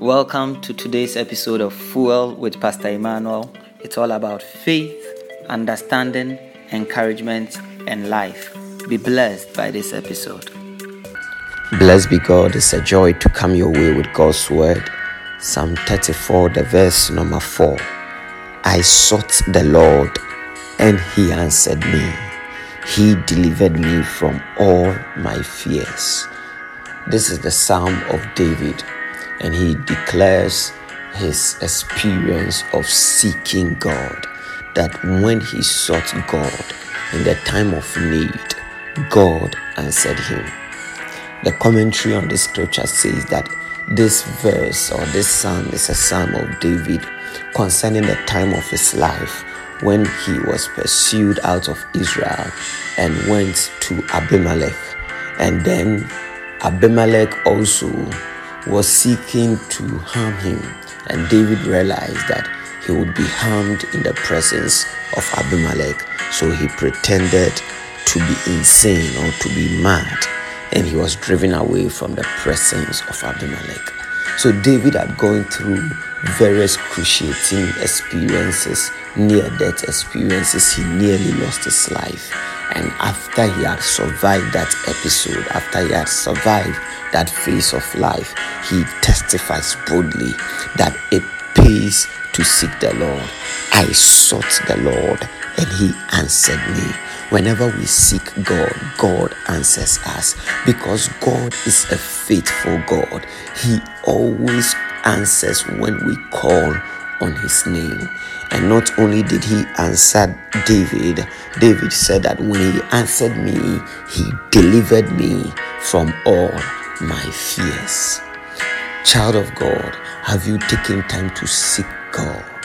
Welcome to today's episode of Fuel with Pastor Emmanuel. It's all about faith, understanding, encouragement, and life. Be blessed by this episode. Blessed be God. It's a joy to come your way with God's word. Psalm 34, the verse number 4. I sought the Lord, and he answered me. He delivered me from all my fears. This is the Psalm of David and he declares his experience of seeking God. That when he sought God in the time of need, God answered him. The commentary on the scripture says that this verse or this psalm is a psalm of David concerning the time of his life when he was pursued out of Israel and went to Abimelech. And then Abimelech also was seeking to harm him, and David realized that he would be harmed in the presence of Abimelech, so he pretended to be insane or to be mad, and he was driven away from the presence of Abimelech. So David had gone through various cruciating experiences, near death experiences. He nearly lost his life. And after he had survived that episode, after he had survived that phase of life, he testifies boldly that it pays to seek the Lord. I sought the Lord and he answered me. Whenever we seek God, God answers us because God is a faithful God. He always answers when we call on his name. And not only did he answer David, David said that when he answered me, he delivered me from all my fears. Child of God, have you taken time to seek God?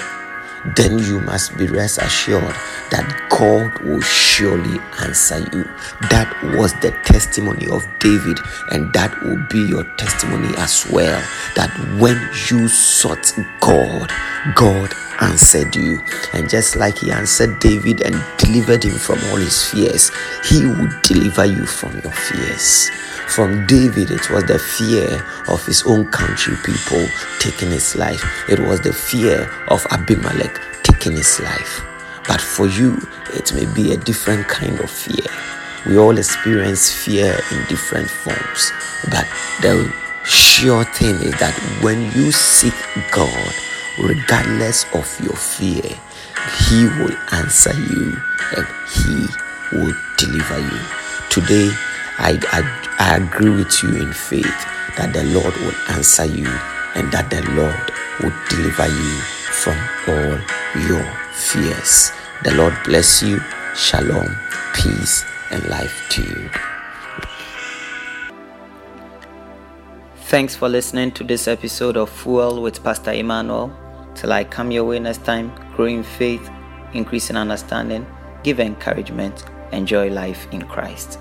Then you must be rest assured that God will surely answer you. That was the testimony of David, and that will be your testimony as well. That when you sought God, God answered you. And just like he answered David and delivered him from all his fears, he will deliver you from your fears. From David, it was the fear of his own country people taking his life, it was the fear of Abimelech taking his life. But for you, it may be a different kind of fear. We all experience fear in different forms, but the sure thing is that when you seek God, regardless of your fear, He will answer you and He will deliver you. Today, I, I, I agree with you in faith that the Lord will answer you and that the Lord will deliver you from all your fears. The Lord bless you. Shalom, peace, and life to you. Thanks for listening to this episode of Fuel with Pastor Emmanuel. Till I come your way next time, grow in faith, increase in understanding, give encouragement, enjoy life in Christ.